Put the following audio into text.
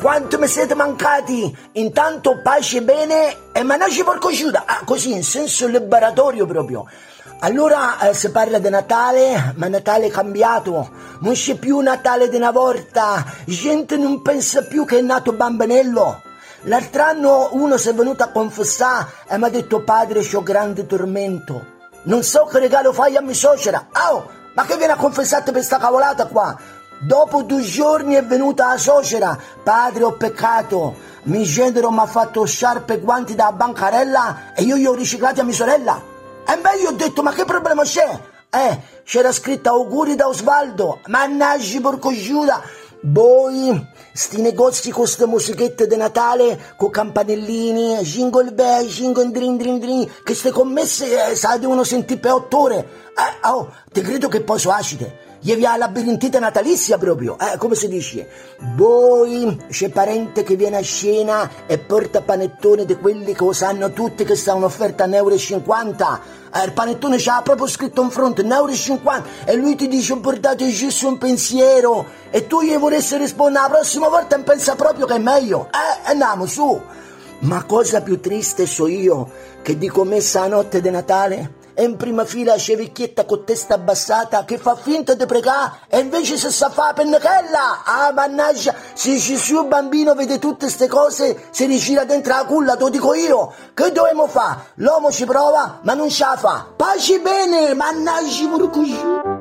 quanto mi siete mancati! Intanto pace bene e managgi porco giuda! Ah, così, in senso liberatorio proprio. Allora eh, si parla di Natale, ma Natale è cambiato, non c'è più Natale di una volta, gente non pensa più che è nato bambinello. L'altro anno uno si è venuto a confessare e mi ha detto padre c'ho grande tormento, non so che regalo fai a mia suocera. Oh, ma che viene a confessarti per sta cavolata qua? Dopo due giorni è venuta la suocera, padre ho peccato, mi genero mi ha fatto sciarpe e guanti da bancarella e io gli ho riciclati a mia sorella. E beh, io ho detto, ma che problema c'è? Eh, c'era scritto auguri da Osvaldo, mannaggia porco Giuda. Voi, sti negozi con queste musichette di Natale, con campanellini, jingle bell, jingle drin drin drin, che ste commesse eh, sa devono sentire per otto ore. Eh, oh, ti credo che poi sono acide gli via la labirintite natalizia proprio, eh, come si dice? Voi, c'è parente che viene a scena e porta panettone di quelli che lo sanno tutti che sta un'offerta a 1,50 euro. Eh, il panettone c'ha proprio scritto in fronte 1,50 euro e lui ti dice portate giusto un pensiero e tu gli vorresti rispondere la prossima volta e pensa proprio che è meglio. Eh, andiamo su. Ma cosa più triste so io che dico messa a notte di Natale? E in prima fila c'è vecchietta con testa abbassata che fa finta di pregare e invece si sa fa la pennachella. Ah, mannaggia, se Gesù bambino vede tutte queste cose, si rigira dentro la culla, te lo dico io. Che dobbiamo fare? L'uomo ci prova, ma non ce la fa. Pace bene, mannaggia, porco